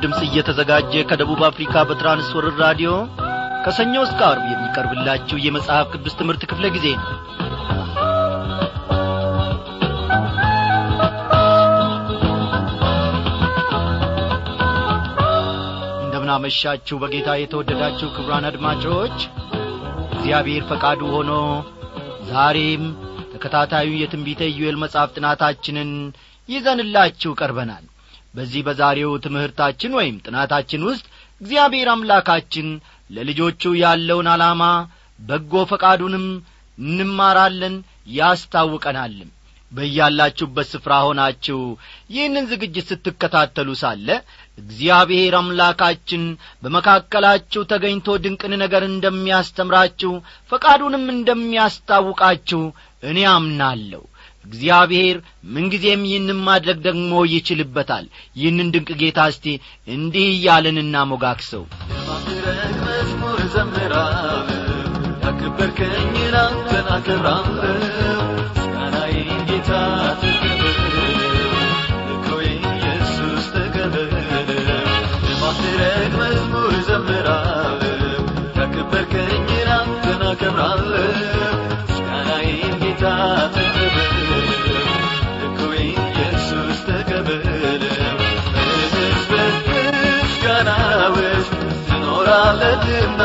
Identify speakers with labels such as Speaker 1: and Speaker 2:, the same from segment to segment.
Speaker 1: ድምፅ እየተዘጋጀ ከደቡብ አፍሪካ በትራንስወርር ራዲዮ ከሰኞ እስከ አርብ የሚቀርብላችሁ የመጽሐፍ ቅዱስ ትምህርት ክፍለ ጊዜ ነው። እንደምናመሻችሁ በጌታ የተወደዳችሁ ክብራን አድማጮች እግዚአብሔር ፈቃዱ ሆኖ ዛሬም ተከታታዩ የትንቢተ ኢዩኤል መጽሐፍ ጥናታችንን ይዘንላችሁ ቀርበናል በዚህ በዛሬው ትምህርታችን ወይም ጥናታችን ውስጥ እግዚአብሔር አምላካችን ለልጆቹ ያለውን ዓላማ በጎ ፈቃዱንም እንማራለን ያስታውቀናልም። በያላችሁበት ስፍራ ሆናችሁ ይህንን ዝግጅት ስትከታተሉ ሳለ እግዚአብሔር አምላካችን በመካከላችሁ ተገኝቶ ድንቅን ነገር እንደሚያስተምራችሁ ፈቃዱንም እንደሚያስታውቃችሁ እኔ አምናለሁ እግዚአብሔር ምንጊዜም ይህንን ማድረግ ደግሞ ይችልበታል። ይህንን ድንቅ ጌታ እስቲ እንዲህ እያለን እናሞጋክሰው
Speaker 2: መዝሙር ዘምራለሁ ያከበርከኝን አንተን አከብራለሁ። ጌታ መዝሙር ዘምራለሁ ያከበርከኝን አንተን ትኖራለህና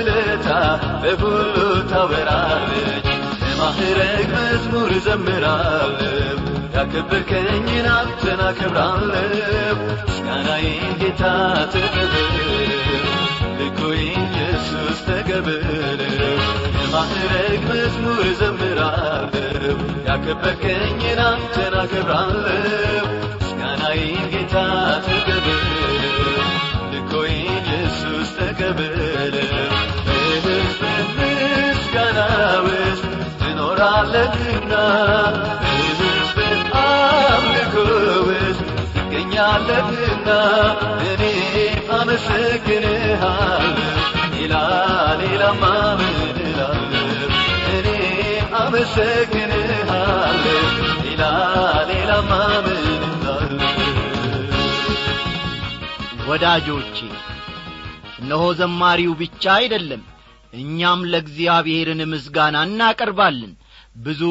Speaker 2: ውለታ በሁሉ ታወራለች የማዕረግ መዝሙር ዘምራለሁ ያከበርከኝን አንተን አከብራለሁ። ምስጋናዬን ጌታ ተቀበል ልኮይ ኢየሱስ ተቀበል። የማዕረግ መዝሙር ዘምራለሁ ያከበርከኝን አንተን አከብራለሁ። ምስጋናዬን ጌታ ተቀበል ልኮይ ኢየሱስ ተቀበል በሕዝብ ምስጋና ውስጥ ትኖራለህና በሕዝብ አምልኮ ውስጥ ትገኛለህና እኔ አመሰግንሃለሁ ሌላ ሌላማ ምን እላለሁ እኔ አመሰግንሃለሁ ሌላ ሌላማ ምን እላለሁ
Speaker 1: ወዳጆቼ እነሆ ዘማሪው ብቻ አይደለም እኛም ለእግዚአብሔርን ምስጋና እናቀርባለን። ብዙ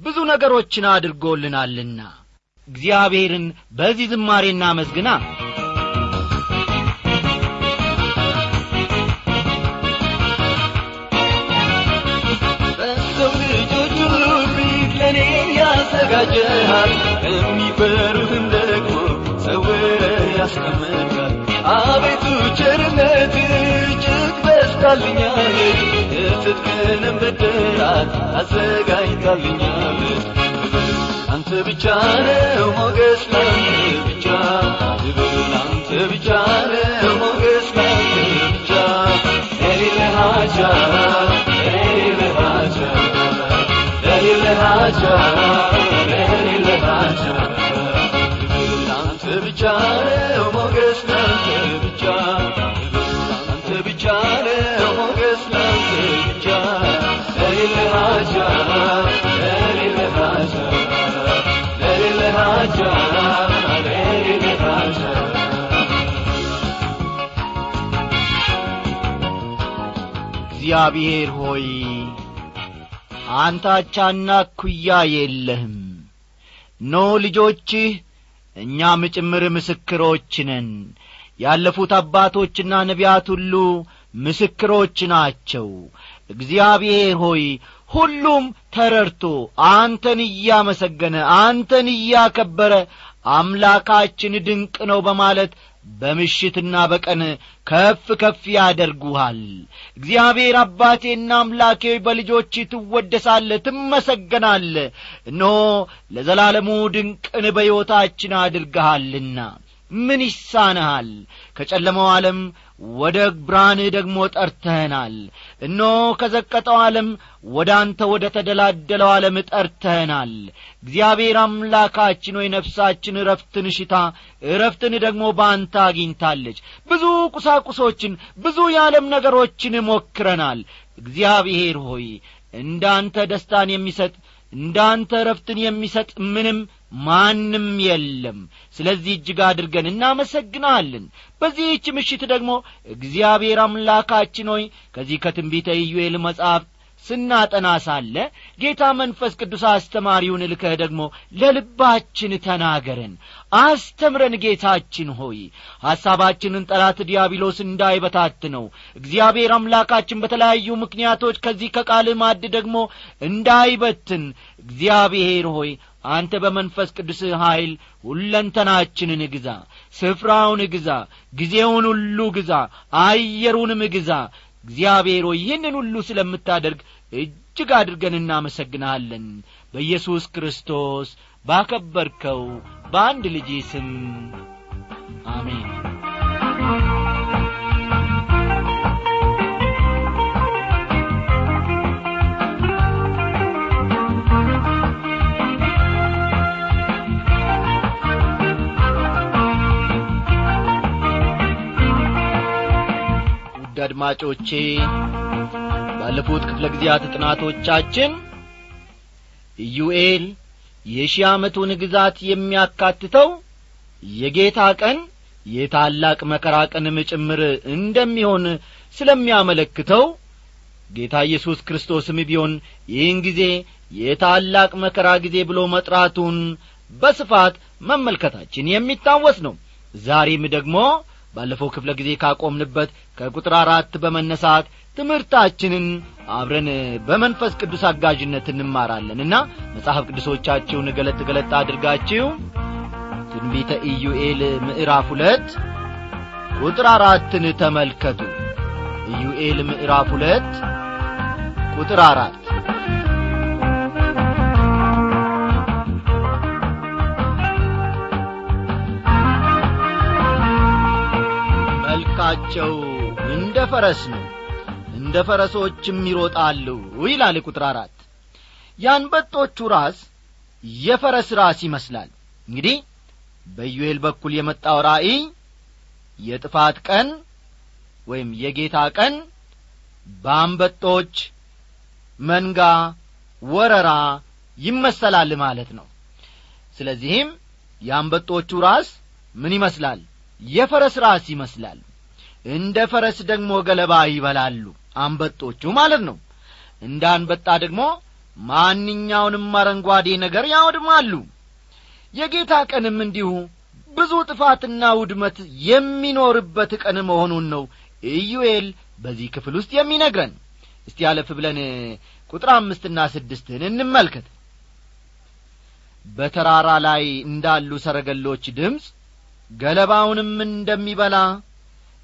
Speaker 1: ብዙ ነገሮችን አድርጎልናልና። እግዚአብሔርን በዚህ ዝማሬ እናመስግና።
Speaker 2: ያዘጋጀሃል። የሚፈሩህም ደግሞ ሰውረህ ያስቀምጣል አቤቱ እጅግ በስታልኛለች የጽድቅንም ብድራት አዘጋጅታልኛለች አንተ ብቻ ነው ሞገስ ላንተ ብቻ ክብር አንተ ብቻ ነው ሞገስ ላንተ ብቻ የሌለ ሀጃ የሌለ ሀጃ የሌለ ሀጃ የሌለ ሀጃ ክብር አንተ ብቻ ነው
Speaker 1: እግዚአብሔር ሆይ አንተ አቻና እኩያ የለህም። ኖ ልጆችህ እኛም ጭምር ምስክሮች ነን። ያለፉት አባቶችና ነቢያት ሁሉ ምስክሮች ናቸው። እግዚአብሔር ሆይ ሁሉም ተረድቶ አንተን እያመሰገነ አንተን እያከበረ አምላካችን ድንቅ ነው በማለት በምሽትና በቀን ከፍ ከፍ ያደርጉሃል። እግዚአብሔር አባቴና አምላኬ በልጆች ትወደሳለ ትመሰገናለ እነሆ ለዘላለሙ ድንቅን በሕይወታችን አድርገሃልና ምን ይሳንሃል ከጨለመው ዓለም ወደ ብርሃንህ ደግሞ ጠርተህናል። እኖ ከዘቀጠው ዓለም ወደ አንተ ወደ ተደላደለው ዓለም ጠርተህናል። እግዚአብሔር አምላካችን ወይ ነፍሳችን እረፍትን ሽታ እረፍትን ደግሞ በአንተ አግኝታለች። ብዙ ቁሳቁሶችን ብዙ የዓለም ነገሮችን ሞክረናል። እግዚአብሔር ሆይ እንዳንተ ደስታን የሚሰጥ እንዳንተ እረፍትን የሚሰጥ ምንም ማንም የለም። ስለዚህ እጅግ አድርገን እናመሰግናለን። በዚህች ምሽት ደግሞ እግዚአብሔር አምላካችን ሆይ ከዚህ ከትንቢተ ኢዩኤል መጽሐፍ ስናጠና ሳለ ጌታ መንፈስ ቅዱስ አስተማሪውን ልከህ ደግሞ ለልባችን ተናገረን። አስተምረን ጌታችን ሆይ ሐሳባችንን ጠላት ዲያብሎስ እንዳይበታት ነው እግዚአብሔር አምላካችን በተለያዩ ምክንያቶች ከዚህ ከቃል ማድ ደግሞ እንዳይበትን እግዚአብሔር ሆይ አንተ በመንፈስ ቅዱስ ኀይል ሁለንተናችንን ግዛ ስፍራውን ግዛ ጊዜውን ሁሉ ግዛ አየሩንም ግዛ። እግዚአብሔር ሆይ ይህንን ሁሉ ስለምታደርግ እጅግ አድርገን እናመሰግንሃለን በኢየሱስ ክርስቶስ ባከበርከው በአንድ ልጅ ስም አሜን አድማጮቼ ባለፉት ክፍለ ጊዜያት ጥናቶቻችን ኢዩኤል የሺህ ዓመቱን ግዛት የሚያካትተው የጌታ ቀን የታላቅ መከራ ቀንም ጭምር እንደሚሆን ስለሚያመለክተው ጌታ ኢየሱስ ክርስቶስም ቢሆን ይህን ጊዜ የታላቅ መከራ ጊዜ ብሎ መጥራቱን በስፋት መመልከታችን የሚታወስ ነው። ዛሬም ደግሞ ባለፈው ክፍለ ጊዜ ካቆምንበት ከቁጥር አራት በመነሳት ትምህርታችንን አብረን በመንፈስ ቅዱስ አጋዥነት እንማራለንና መጽሐፍ ቅዱሶቻችሁን ገለጥ ገለጥ አድርጋችሁ ትንቢተ ኢዩኤል ምዕራፍ ሁለት ቁጥር አራትን ተመልከቱ። ኢዩኤል ምዕራፍ ሁለት ቁጥር አራት መልካቸው እንደ ፈረስ ነው እንደ ፈረሶችም ይሮጣሉ ይላል ቁጥር አራት። የአንበጦቹ ራስ የፈረስ ራስ ይመስላል። እንግዲህ በኢዩኤል በኩል የመጣው ራእይ የጥፋት ቀን ወይም የጌታ ቀን በአንበጦች መንጋ ወረራ ይመሰላል ማለት ነው። ስለዚህም የአንበጦቹ ራስ ምን ይመስላል? የፈረስ ራስ ይመስላል እንደ ፈረስ ደግሞ ገለባ ይበላሉ አንበጦቹ ማለት ነው። እንደ አንበጣ ደግሞ ማንኛውንም አረንጓዴ ነገር ያወድማሉ። የጌታ ቀንም እንዲሁ ብዙ ጥፋትና ውድመት የሚኖርበት ቀን መሆኑን ነው ኢዩኤል በዚህ ክፍል ውስጥ የሚነግረን። እስቲ ያለፍ ብለን ቁጥር አምስትና ስድስትን እንመልከት። በተራራ ላይ እንዳሉ ሰረገሎች ድምፅ ገለባውንም እንደሚበላ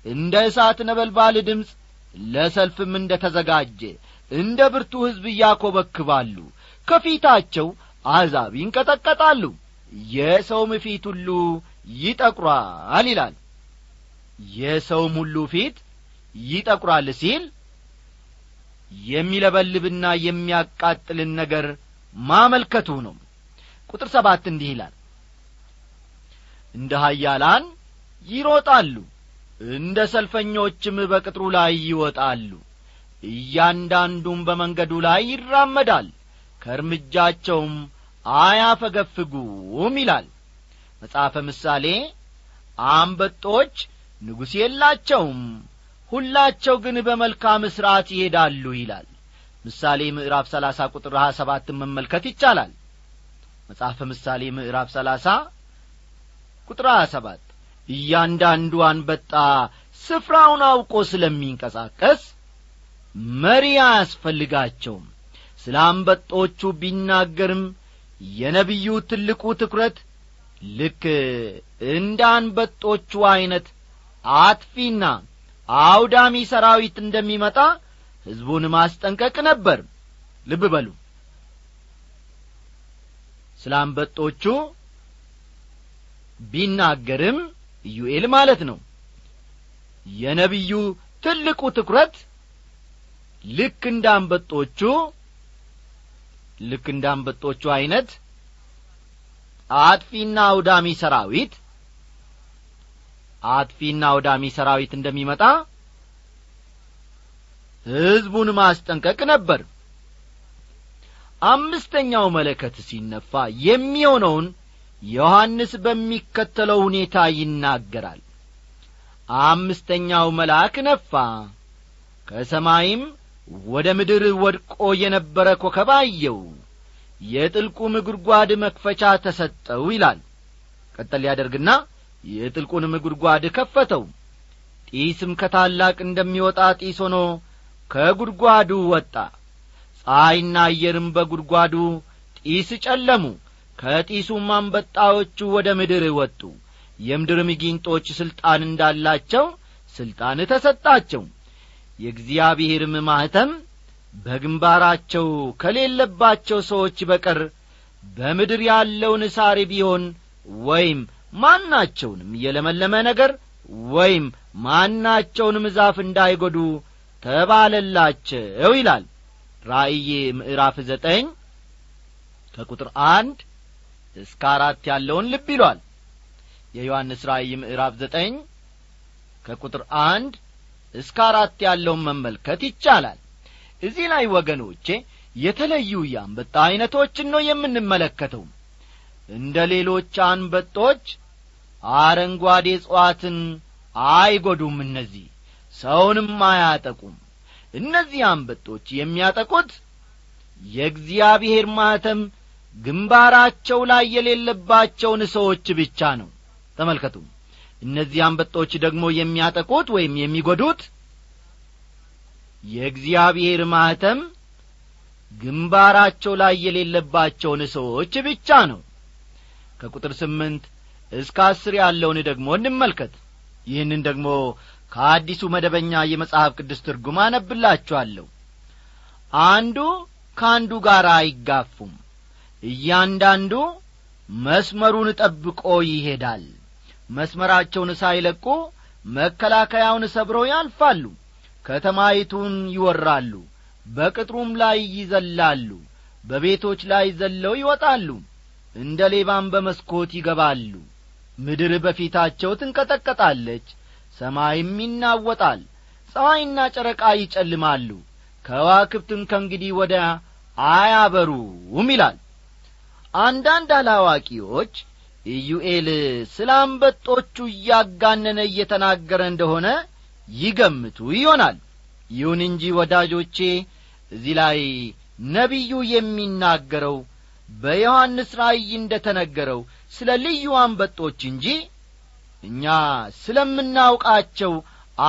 Speaker 1: እንደ እሳት ነበልባል ድምፅ ለሰልፍም እንደ ተዘጋጀ እንደ ብርቱ ሕዝብ እያኰበክባሉ ከፊታቸው አሕዛብ ይንቀጠቀጣሉ የሰውም ፊት ሁሉ ይጠቁራል ይላል። የሰውም ሁሉ ፊት ይጠቁራል ሲል የሚለበልብና የሚያቃጥልን ነገር ማመልከቱ ነው። ቁጥር ሰባት እንዲህ ይላል እንደ ኀያላን ይሮጣሉ እንደ ሰልፈኞችም በቅጥሩ ላይ ይወጣሉ። እያንዳንዱም በመንገዱ ላይ ይራመዳል። ከእርምጃቸውም አያፈገፍጉም ይላል። መጽሐፈ ምሳሌ አንበጦች ንጉሥ የላቸውም ሁላቸው ግን በመልካም ሥርዓት ይሄዳሉ ይላል። ምሳሌ ምዕራፍ ሰላሳ ቁጥር ሀያ ሰባትን መመልከት ይቻላል። መጽሐፈ ምሳሌ ምዕራፍ ሰላሳ ቁጥር ሀያ ሰባት እያንዳንዱ አንበጣ ስፍራውን አውቆ ስለሚንቀሳቀስ መሪ አያስፈልጋቸውም። ስለ አንበጦቹ ቢናገርም የነቢዩ ትልቁ ትኩረት ልክ እንደ አንበጦቹ ዐይነት አጥፊና አውዳሚ ሰራዊት እንደሚመጣ ሕዝቡን ማስጠንቀቅ ነበር። ልብ በሉ። ስለ አንበጦቹ ቢናገርም ኢዩኤል ማለት ነው። የነቢዩ ትልቁ ትኩረት ልክ እንደ አንበጦቹ ልክ እንደ ዐይነት አጥፊና አውዳሚ ሰራዊት አጥፊና አውዳሚ ሰራዊት እንደሚመጣ ሕዝቡን ማስጠንቀቅ ነበር። አምስተኛው መለከት ሲነፋ የሚሆነውን ዮሐንስ በሚከተለው ሁኔታ ይናገራል። አምስተኛው መልአክ ነፋ። ከሰማይም ወደ ምድር ወድቆ የነበረ ኮከብ አየው። የጥልቁም ጉድጓድ መክፈቻ ተሰጠው ይላል። ቀጠል ያደርግና የጥልቁንም ጉድጓድ ከፈተው። ጢስም ከታላቅ እንደሚወጣ ጢስ ሆኖ ከጉድጓዱ ወጣ። ፀሐይና አየርም በጉድጓዱ ጢስ ጨለሙ ከጢሱም አንበጣዎቹ ወደ ምድር ወጡ። የምድርም ጊንጦች ሥልጣን እንዳላቸው ሥልጣን ተሰጣቸው። የእግዚአብሔርም ማኅተም በግንባራቸው ከሌለባቸው ሰዎች በቀር በምድር ያለውን ሳር ቢሆን ወይም ማናቸውንም የለመለመ ነገር ወይም ማናቸውንም ዛፍ እንዳይጐዱ ተባለላቸው ይላል። ራእይ ምዕራፍ ዘጠኝ ከቁጥር አንድ እስከ አራት ያለውን ልብ ይሏል። የዮሐንስ ራእይ ምዕራፍ ዘጠኝ ከቁጥር አንድ እስከ አራት ያለውን መመልከት ይቻላል። እዚህ ላይ ወገኖቼ የተለዩ የአንበጣ ዐይነቶችን ነው የምንመለከተው። እንደ ሌሎች አንበጦች አረንጓዴ እጽዋትን አይጐዱም እነዚህ ሰውንም አያጠቁም። እነዚህ አንበጦች የሚያጠቁት የእግዚአብሔር ማተም ግንባራቸው ላይ የሌለባቸውን ሰዎች ብቻ ነው። ተመልከቱ። እነዚህ አንበጦች ደግሞ የሚያጠቁት ወይም የሚጐዱት የእግዚአብሔር ማኅተም ግንባራቸው ላይ የሌለባቸውን ሰዎች ብቻ ነው። ከቁጥር ስምንት እስከ አስር ያለውን ደግሞ እንመልከት። ይህንን ደግሞ ከአዲሱ መደበኛ የመጽሐፍ ቅዱስ ትርጉም አነብላችኋለሁ። አንዱ ከአንዱ ጋር አይጋፉም እያንዳንዱ መስመሩን ጠብቆ ይሄዳል። መስመራቸውን ሳይለቁ መከላከያውን ሰብረው ያልፋሉ። ከተማይቱን ይወራሉ በቅጥሩም ላይ ይዘላሉ በቤቶች ላይ ዘለው ይወጣሉ እንደ ሌባም በመስኮት ይገባሉ። ምድር በፊታቸው ትንቀጠቀጣለች ሰማይም ይናወጣል ፀሐይና ጨረቃ ይጨልማሉ። ከዋክብትም ከእንግዲህ ወደ አያበሩም ይላል አንዳንድ አላዋቂዎች ኢዩኤል ስለ አንበጦቹ እያጋነነ እየተናገረ እንደሆነ ይገምቱ ይሆናል። ይሁን እንጂ ወዳጆቼ እዚህ ላይ ነቢዩ የሚናገረው በዮሐንስ ራእይ እንደ ተነገረው ስለ ልዩ አንበጦች እንጂ እኛ ስለምናውቃቸው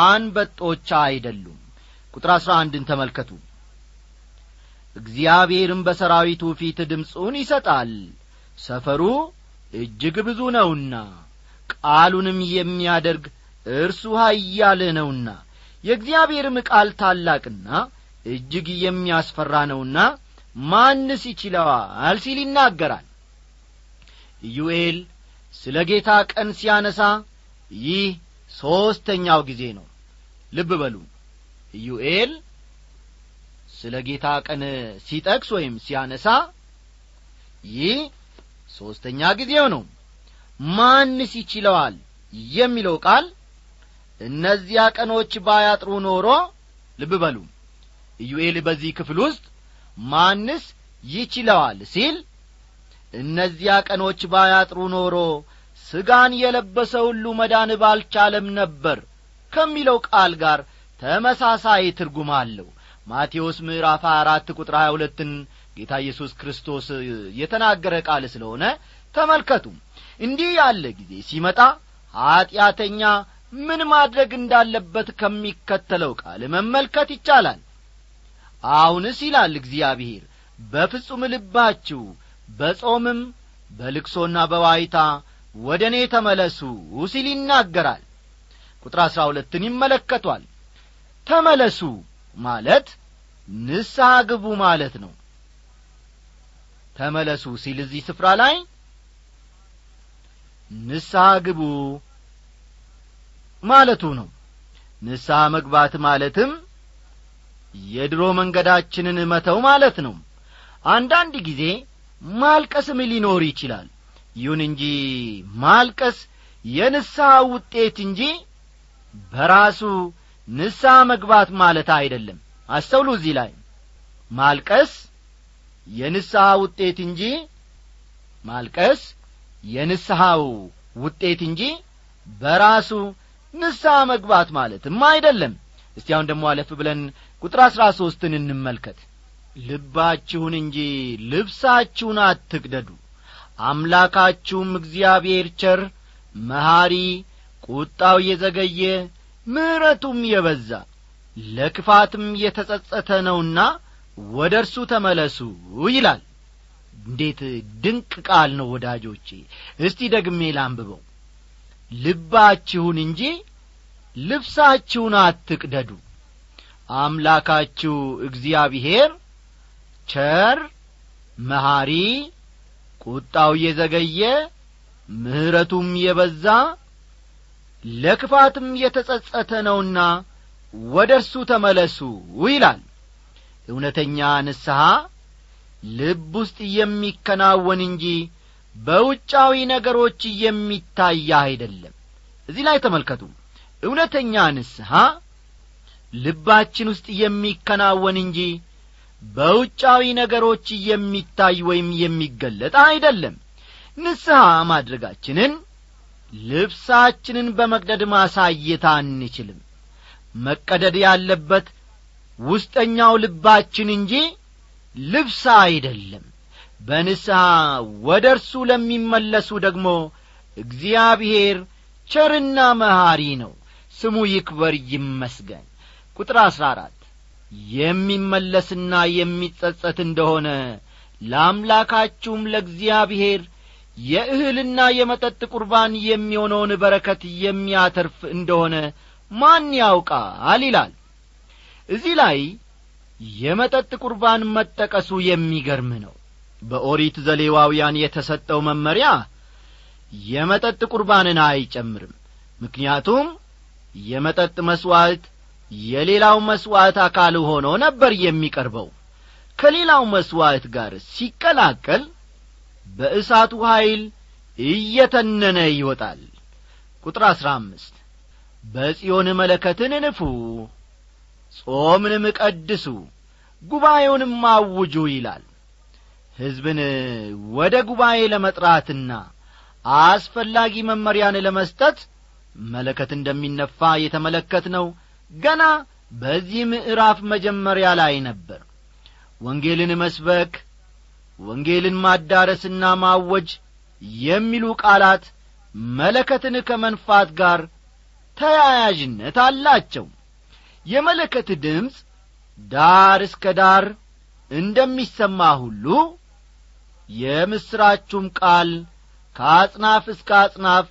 Speaker 1: አንበጦች አይደሉም። ቁጥር አሥራ አንድን ተመልከቱ እግዚአብሔርም በሰራዊቱ ፊት ድምፁን ይሰጣል። ሰፈሩ እጅግ ብዙ ነውና ቃሉንም የሚያደርግ እርሱ ኀያል ነውና የእግዚአብሔርም ቃል ታላቅና እጅግ የሚያስፈራ ነውና ማንስ ይችለዋል ሲል ይናገራል። ኢዩኤል ስለ ጌታ ቀን ሲያነሳ ይህ ሦስተኛው ጊዜ ነው። ልብ በሉ። ኢዩኤል ስለ ጌታ ቀን ሲጠቅስ ወይም ሲያነሳ ይህ ሦስተኛ ጊዜው ነው። ማንስ ይችለዋል የሚለው ቃል እነዚያ ቀኖች ባያጥሩ ኖሮ ልብ በሉ ኢዩኤል በዚህ ክፍል ውስጥ ማንስ ይችለዋል ሲል እነዚያ ቀኖች ባያጥሩ ኖሮ ሥጋን የለበሰ ሁሉ መዳን ባልቻለም ነበር ከሚለው ቃል ጋር ተመሳሳይ ትርጉም አለው ማቴዎስ ምዕራፍ አራት ቁጥር ሀያ ሁለትን ጌታ ኢየሱስ ክርስቶስ የተናገረ ቃል ስለሆነ ተመልከቱ። እንዲህ ያለ ጊዜ ሲመጣ ኀጢአተኛ ምን ማድረግ እንዳለበት ከሚከተለው ቃል መመልከት ይቻላል። አሁንስ ይላል እግዚአብሔር በፍጹም ልባችሁ በጾምም በልቅሶና በዋይታ ወደ እኔ ተመለሱ ሲል ይናገራል። ቁጥር አሥራ ሁለትን ይመለከቷል። ተመለሱ ማለት ንስሐ ግቡ ማለት ነው። ተመለሱ ሲል እዚህ ስፍራ ላይ ንስሐ ግቡ ማለቱ ነው። ንስሐ መግባት ማለትም የድሮ መንገዳችንን መተው ማለት ነው። አንዳንድ ጊዜ ማልቀስም ሊኖር ይችላል። ይሁን እንጂ ማልቀስ የንስሐ ውጤት እንጂ በራሱ ንስሐ መግባት ማለት አይደለም አስተውሉ እዚህ ላይ። ማልቀስ የንስሐ ውጤት እንጂ ማልቀስ የንስሐው ውጤት እንጂ በራሱ ንስሐ መግባት ማለትም አይደለም። እስቲ አሁን ደግሞ አለፍ ብለን ቁጥር አሥራ ሦስትን እንመልከት። ልባችሁን እንጂ ልብሳችሁን አትቅደዱ አምላካችሁም እግዚአብሔር ቸር መሐሪ ቁጣው የዘገየ ምሕረቱም የበዛ ለክፋትም የተጸጸተ ነውና ወደ እርሱ ተመለሱ ይላል። እንዴት ድንቅ ቃል ነው ወዳጆቼ! እስቲ ደግሜ ላንብበው። ልባችሁን እንጂ ልብሳችሁን አትቅደዱ። አምላካችሁ እግዚአብሔር ቸር መሐሪ ቁጣው የዘገየ ምሕረቱም የበዛ ለክፋትም የተጸጸተ ነውና ወደ እርሱ ተመለሱ ይላል። እውነተኛ ንስሐ ልብ ውስጥ የሚከናወን እንጂ በውጫዊ ነገሮች የሚታይ አይደለም። እዚህ ላይ ተመልከቱ። እውነተኛ ንስሐ ልባችን ውስጥ የሚከናወን እንጂ በውጫዊ ነገሮች የሚታይ ወይም የሚገለጥ አይደለም። ንስሐ ማድረጋችንን ልብሳችንን በመቅደድ ማሳየት አንችልም መቀደድ ያለበት ውስጠኛው ልባችን እንጂ ልብስ አይደለም። በንስሐ ወደ እርሱ ለሚመለሱ ደግሞ እግዚአብሔር ቸርና መሐሪ ነው። ስሙ ይክበር ይመስገን። ቁጥር አሥራ አራት የሚመለስና የሚጸጸት እንደሆነ ለአምላካችሁም ለእግዚአብሔር የእህልና የመጠጥ ቁርባን የሚሆነውን በረከት የሚያተርፍ እንደሆነ ማን ያውቃል ይላል። እዚህ ላይ የመጠጥ ቁርባን መጠቀሱ የሚገርም ነው። በኦሪት ዘሌዋውያን የተሰጠው መመሪያ የመጠጥ ቁርባንን አይጨምርም። ምክንያቱም የመጠጥ መሥዋዕት የሌላው መሥዋዕት አካል ሆኖ ነበር የሚቀርበው። ከሌላው መሥዋዕት ጋር ሲቀላቀል በእሳቱ ኀይል እየተነነ ይወጣል። ቁጥር አሥራ አምስት በጽዮን መለከትን ንፉ ጾምንም ቀድሱ ጉባኤውንም አውጁ ይላል። ሕዝብን ወደ ጉባኤ ለመጥራትና አስፈላጊ መመሪያን ለመስጠት መለከት እንደሚነፋ የተመለከት ነው ገና በዚህ ምዕራፍ መጀመሪያ ላይ ነበር። ወንጌልን መስበክ ወንጌልን ማዳረስና ማወጅ የሚሉ ቃላት መለከትን ከመንፋት ጋር ተያያዥነት አላቸው። የመለከት ድምፅ ዳር እስከ ዳር እንደሚሰማ ሁሉ የምሥራቹም ቃል ከአጽናፍ እስከ አጽናፍ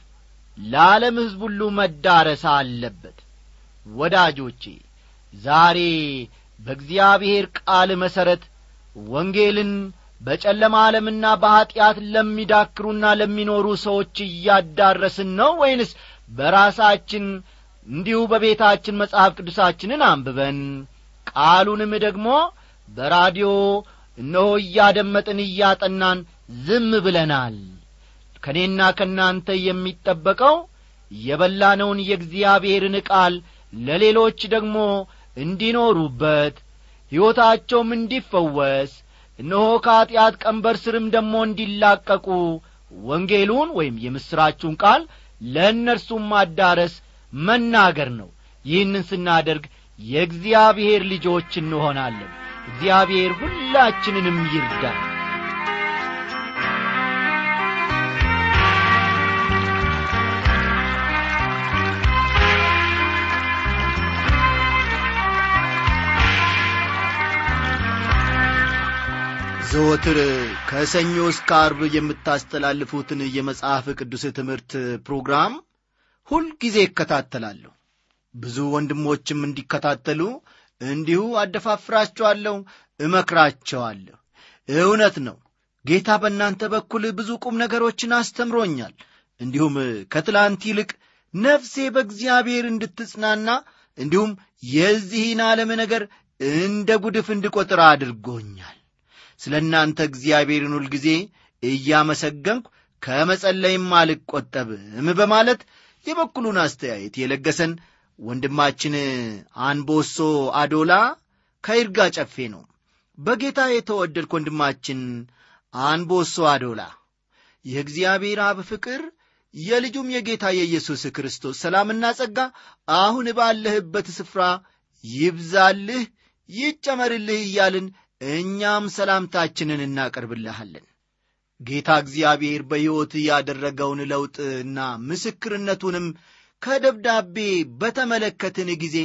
Speaker 1: ለዓለም ሕዝብ ሁሉ መዳረስ አለበት። ወዳጆቼ ዛሬ በእግዚአብሔር ቃል መሠረት ወንጌልን በጨለማ ዓለምና በኀጢአት ለሚዳክሩና ለሚኖሩ ሰዎች እያዳረስን ነው ወይንስ በራሳችን እንዲሁ በቤታችን መጽሐፍ ቅዱሳችንን አንብበን ቃሉንም ደግሞ በራዲዮ እነሆ እያደመጥን እያጠናን ዝም ብለናል። ከእኔና ከእናንተ የሚጠበቀው የበላነውን የእግዚአብሔርን ቃል ለሌሎች ደግሞ እንዲኖሩበት ሕይወታቸውም እንዲፈወስ እነሆ ከኀጢአት ቀንበር ስርም ደግሞ እንዲላቀቁ ወንጌሉን ወይም የምሥራችሁን ቃል ለእነርሱም ማዳረስ መናገር ነው። ይህንን ስናደርግ የእግዚአብሔር ልጆች እንሆናለን። እግዚአብሔር ሁላችንንም ይርዳል ዘወትር ከሰኞ እስከ አርብ የምታስተላልፉትን የመጽሐፍ ቅዱስ ትምህርት ፕሮግራም ሁልጊዜ እከታተላለሁ። ብዙ ወንድሞችም እንዲከታተሉ እንዲሁ አደፋፍራቸዋለሁ እመክራቸዋለሁ። እውነት ነው ጌታ በእናንተ በኩል ብዙ ቁም ነገሮችን አስተምሮኛል። እንዲሁም ከትላንት ይልቅ ነፍሴ በእግዚአብሔር እንድትጽናና እንዲሁም የዚህን ዓለም ነገር እንደ ጉድፍ እንድቈጥር አድርጎኛል ስለ እናንተ እግዚአብሔርን ሁልጊዜ እያመሰገንኩ ከመጸለይም አልቈጠብም በማለት የበኩሉን አስተያየት የለገሰን ወንድማችን አንቦሶ አዶላ ከይርጋ ጨፌ ነው። በጌታ የተወደድክ ወንድማችን አንቦሶ አዶላ የእግዚአብሔር አብ ፍቅር የልጁም የጌታ የኢየሱስ ክርስቶስ ሰላምና ጸጋ አሁን ባለህበት ስፍራ ይብዛልህ ይጨመርልህ እያልን እኛም ሰላምታችንን እናቀርብልሃለን። ጌታ እግዚአብሔር በሕይወት ያደረገውን ለውጥና ምስክርነቱንም ከደብዳቤ በተመለከትን ጊዜ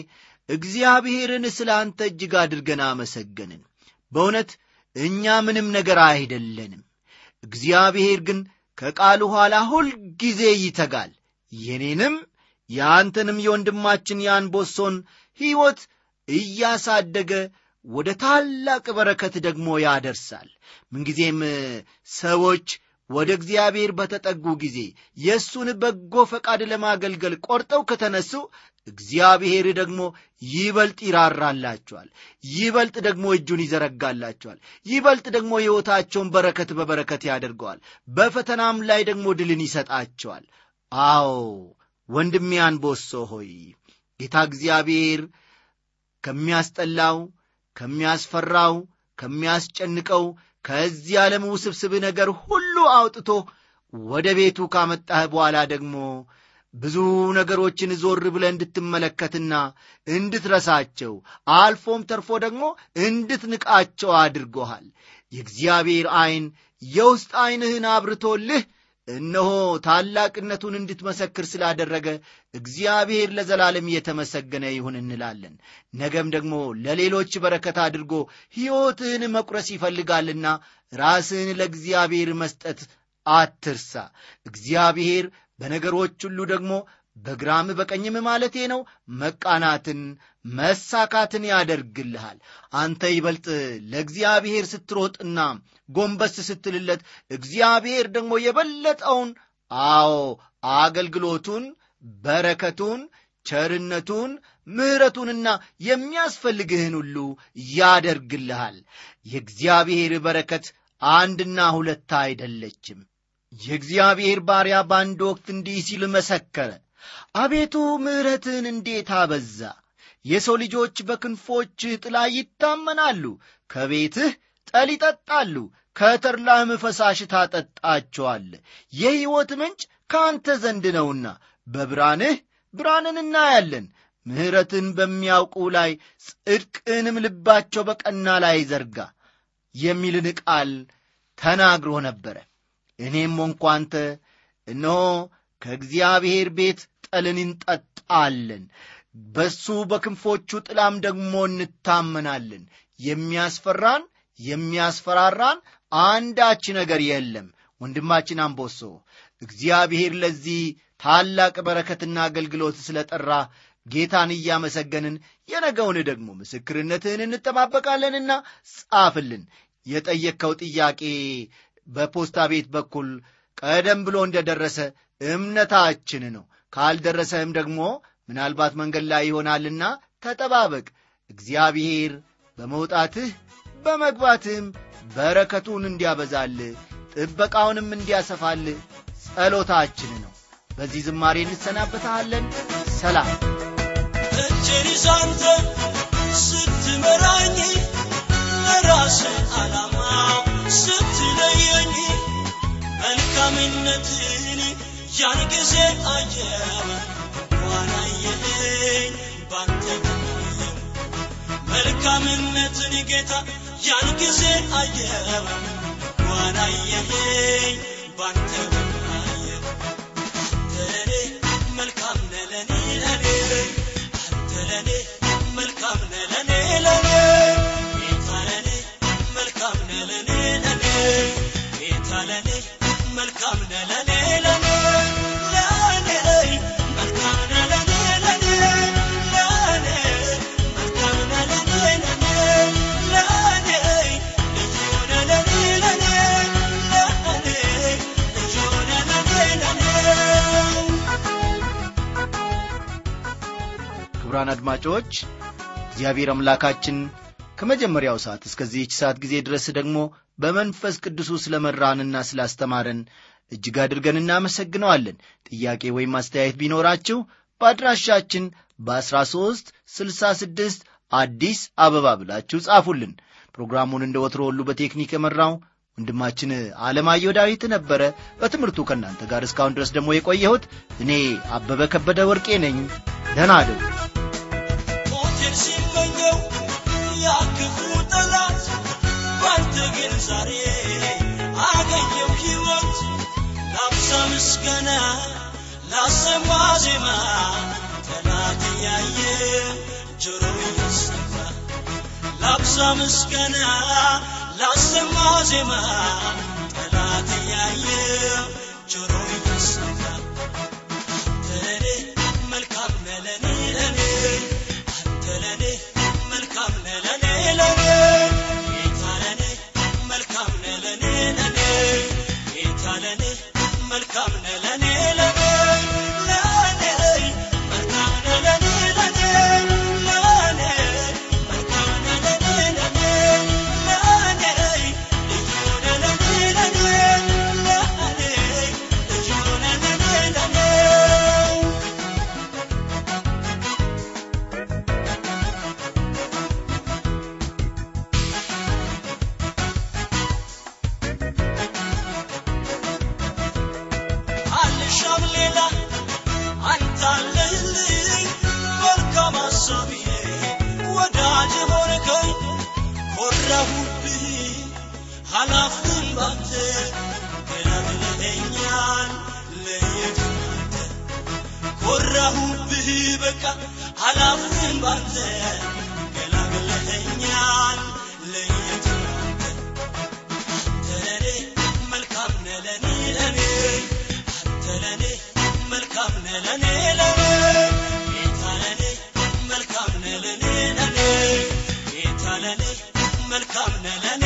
Speaker 1: እግዚአብሔርን ስለ አንተ እጅግ አድርገን አመሰገንን። በእውነት እኛ ምንም ነገር አይደለንም። እግዚአብሔር ግን ከቃሉ ኋላ ሁልጊዜ ይተጋል። የኔንም የአንተንም የወንድማችን የአንቦሶን ሕይወት እያሳደገ ወደ ታላቅ በረከት ደግሞ ያደርሳል። ምንጊዜም ሰዎች ወደ እግዚአብሔር በተጠጉ ጊዜ የእሱን በጎ ፈቃድ ለማገልገል ቆርጠው ከተነሱ እግዚአብሔር ደግሞ ይበልጥ ይራራላቸዋል። ይበልጥ ደግሞ እጁን ይዘረጋላቸዋል። ይበልጥ ደግሞ ሕይወታቸውን በረከት በበረከት ያደርገዋል። በፈተናም ላይ ደግሞ ድልን ይሰጣቸዋል። አዎ ወንድሜ አንቦሶ ሆይ ጌታ እግዚአብሔር ከሚያስጠላው ከሚያስፈራው ከሚያስጨንቀው ከዚህ ዓለም ውስብስብ ነገር ሁሉ አውጥቶ ወደ ቤቱ ካመጣህ በኋላ ደግሞ ብዙ ነገሮችን ዞር ብለ እንድትመለከትና እንድትረሳቸው አልፎም ተርፎ ደግሞ እንድትንቃቸው አድርጎሃል። የእግዚአብሔር ዐይን የውስጥ ዐይንህን አብርቶልህ እነሆ ታላቅነቱን እንድትመሰክር ስላደረገ እግዚአብሔር ለዘላለም እየተመሰገነ ይሁን እንላለን። ነገም ደግሞ ለሌሎች በረከት አድርጎ ሕይወትህን መቁረስ ይፈልጋልና ራስህን ለእግዚአብሔር መስጠት አትርሳ። እግዚአብሔር በነገሮች ሁሉ ደግሞ በግራም በቀኝም ማለቴ ነው። መቃናትን መሳካትን ያደርግልሃል። አንተ ይበልጥ ለእግዚአብሔር ስትሮጥና ጎንበስ ስትልለት እግዚአብሔር ደግሞ የበለጠውን አዎ አገልግሎቱን በረከቱን ቸርነቱን ምሕረቱንና የሚያስፈልግህን ሁሉ ያደርግልሃል። የእግዚአብሔር በረከት አንድና ሁለት አይደለችም። የእግዚአብሔር ባሪያ በአንድ ወቅት እንዲህ ሲል መሰከረ አቤቱ ምሕረትህን እንዴት አበዛ! የሰው ልጆች በክንፎችህ ጥላ ይታመናሉ ከቤትህ ጠል ይጠጣሉ ከተርላህም ፈሳሽ ታጠጣቸዋል። የሕይወት ምንጭ ከአንተ ዘንድ ነውና በብርሃንህ ብርሃንን እናያለን። ምሕረትን በሚያውቁ ላይ ጽድቅንም ልባቸው በቀና ላይ ዘርጋ የሚልን ቃል ተናግሮ ነበረ። እኔም ሆንኳ አንተ እነሆ ከእግዚአብሔር ቤት ጠልን እንጠጣለን። በሱ በክንፎቹ ጥላም ደግሞ እንታመናለን። የሚያስፈራን የሚያስፈራራን አንዳች ነገር የለም። ወንድማችን አምቦሶ እግዚአብሔር ለዚህ ታላቅ በረከትና አገልግሎት ስለ ጠራ ጌታን እያመሰገንን የነገውን ደግሞ ምስክርነትህን እንጠባበቃለንና ጻፍልን። የጠየቅከው ጥያቄ በፖስታ ቤት በኩል ቀደም ብሎ እንደደረሰ እምነታችን ነው ካልደረሰህም ደግሞ ምናልባት መንገድ ላይ ይሆናልና ተጠባበቅ። እግዚአብሔር በመውጣትህ በመግባትህም በረከቱን እንዲያበዛልህ ጥበቃውንም እንዲያሰፋልህ ጸሎታችን ነው። በዚህ ዝማሬ እንሰናበታለን። ሰላም።
Speaker 3: እጄን ይዛንተ ስትመራኝ ለራስ ዓላማ ስትለየኝ መልካምነትን Yar göze ayım ዋናየኝ ባንተ ግናየም መልካምነትን ጌታ ያን ጊዜ አየም ዋናየኝ ባንተ ግናየም ተለኔ መልካም ነለኔ ለኔ አንተ ለኔ መልካም ነለኔ ለኔ ጌታ ለኔ መልካም ነለኔ ለኔ
Speaker 1: ጌታ ለኔ መልካም ነለኔ ለኔ
Speaker 4: ክቡራን አድማጮች እግዚአብሔር አምላካችን ከመጀመሪያው ሰዓት እስከዚህች ሰዓት ጊዜ ድረስ ደግሞ በመንፈስ ቅዱሱ ስለ መራንና ስላስተማረን እጅግ አድርገን እናመሰግነዋለን። ጥያቄ ወይም አስተያየት ቢኖራችሁ በአድራሻችን በ13 66 አዲስ አበባ ብላችሁ ጻፉልን። ፕሮግራሙን እንደ ወትሮ ሁሉ በቴክኒክ የመራው ወንድማችን አለማየሁ ዳዊት ነበረ። በትምህርቱ ከእናንተ ጋር እስካሁን ድረስ ደግሞ የቆየሁት እኔ አበበ ከበደ ወርቄ ነኝ። ደህና
Speaker 1: ዛሬ አገኘው ሕይወት ላብዛ ምስጋና ላሰማ ዜማ ጠላት ያየ ጆሮ ይሰማ። ላብዛ ምስጋና ላሰማ ዜማ سامنے ኮራሁብህ በቃ አላፍን ባንተ ገላግለኸኛል። ለየት ለእኔ መልካም ነህ ለእኔ አንተ ለእኔ መልካም ነህ ለእኔ ጌታ ለእኔ መልካም ነህ ለእኔ ጌታ ለእኔ መልካም ነህ ለእኔ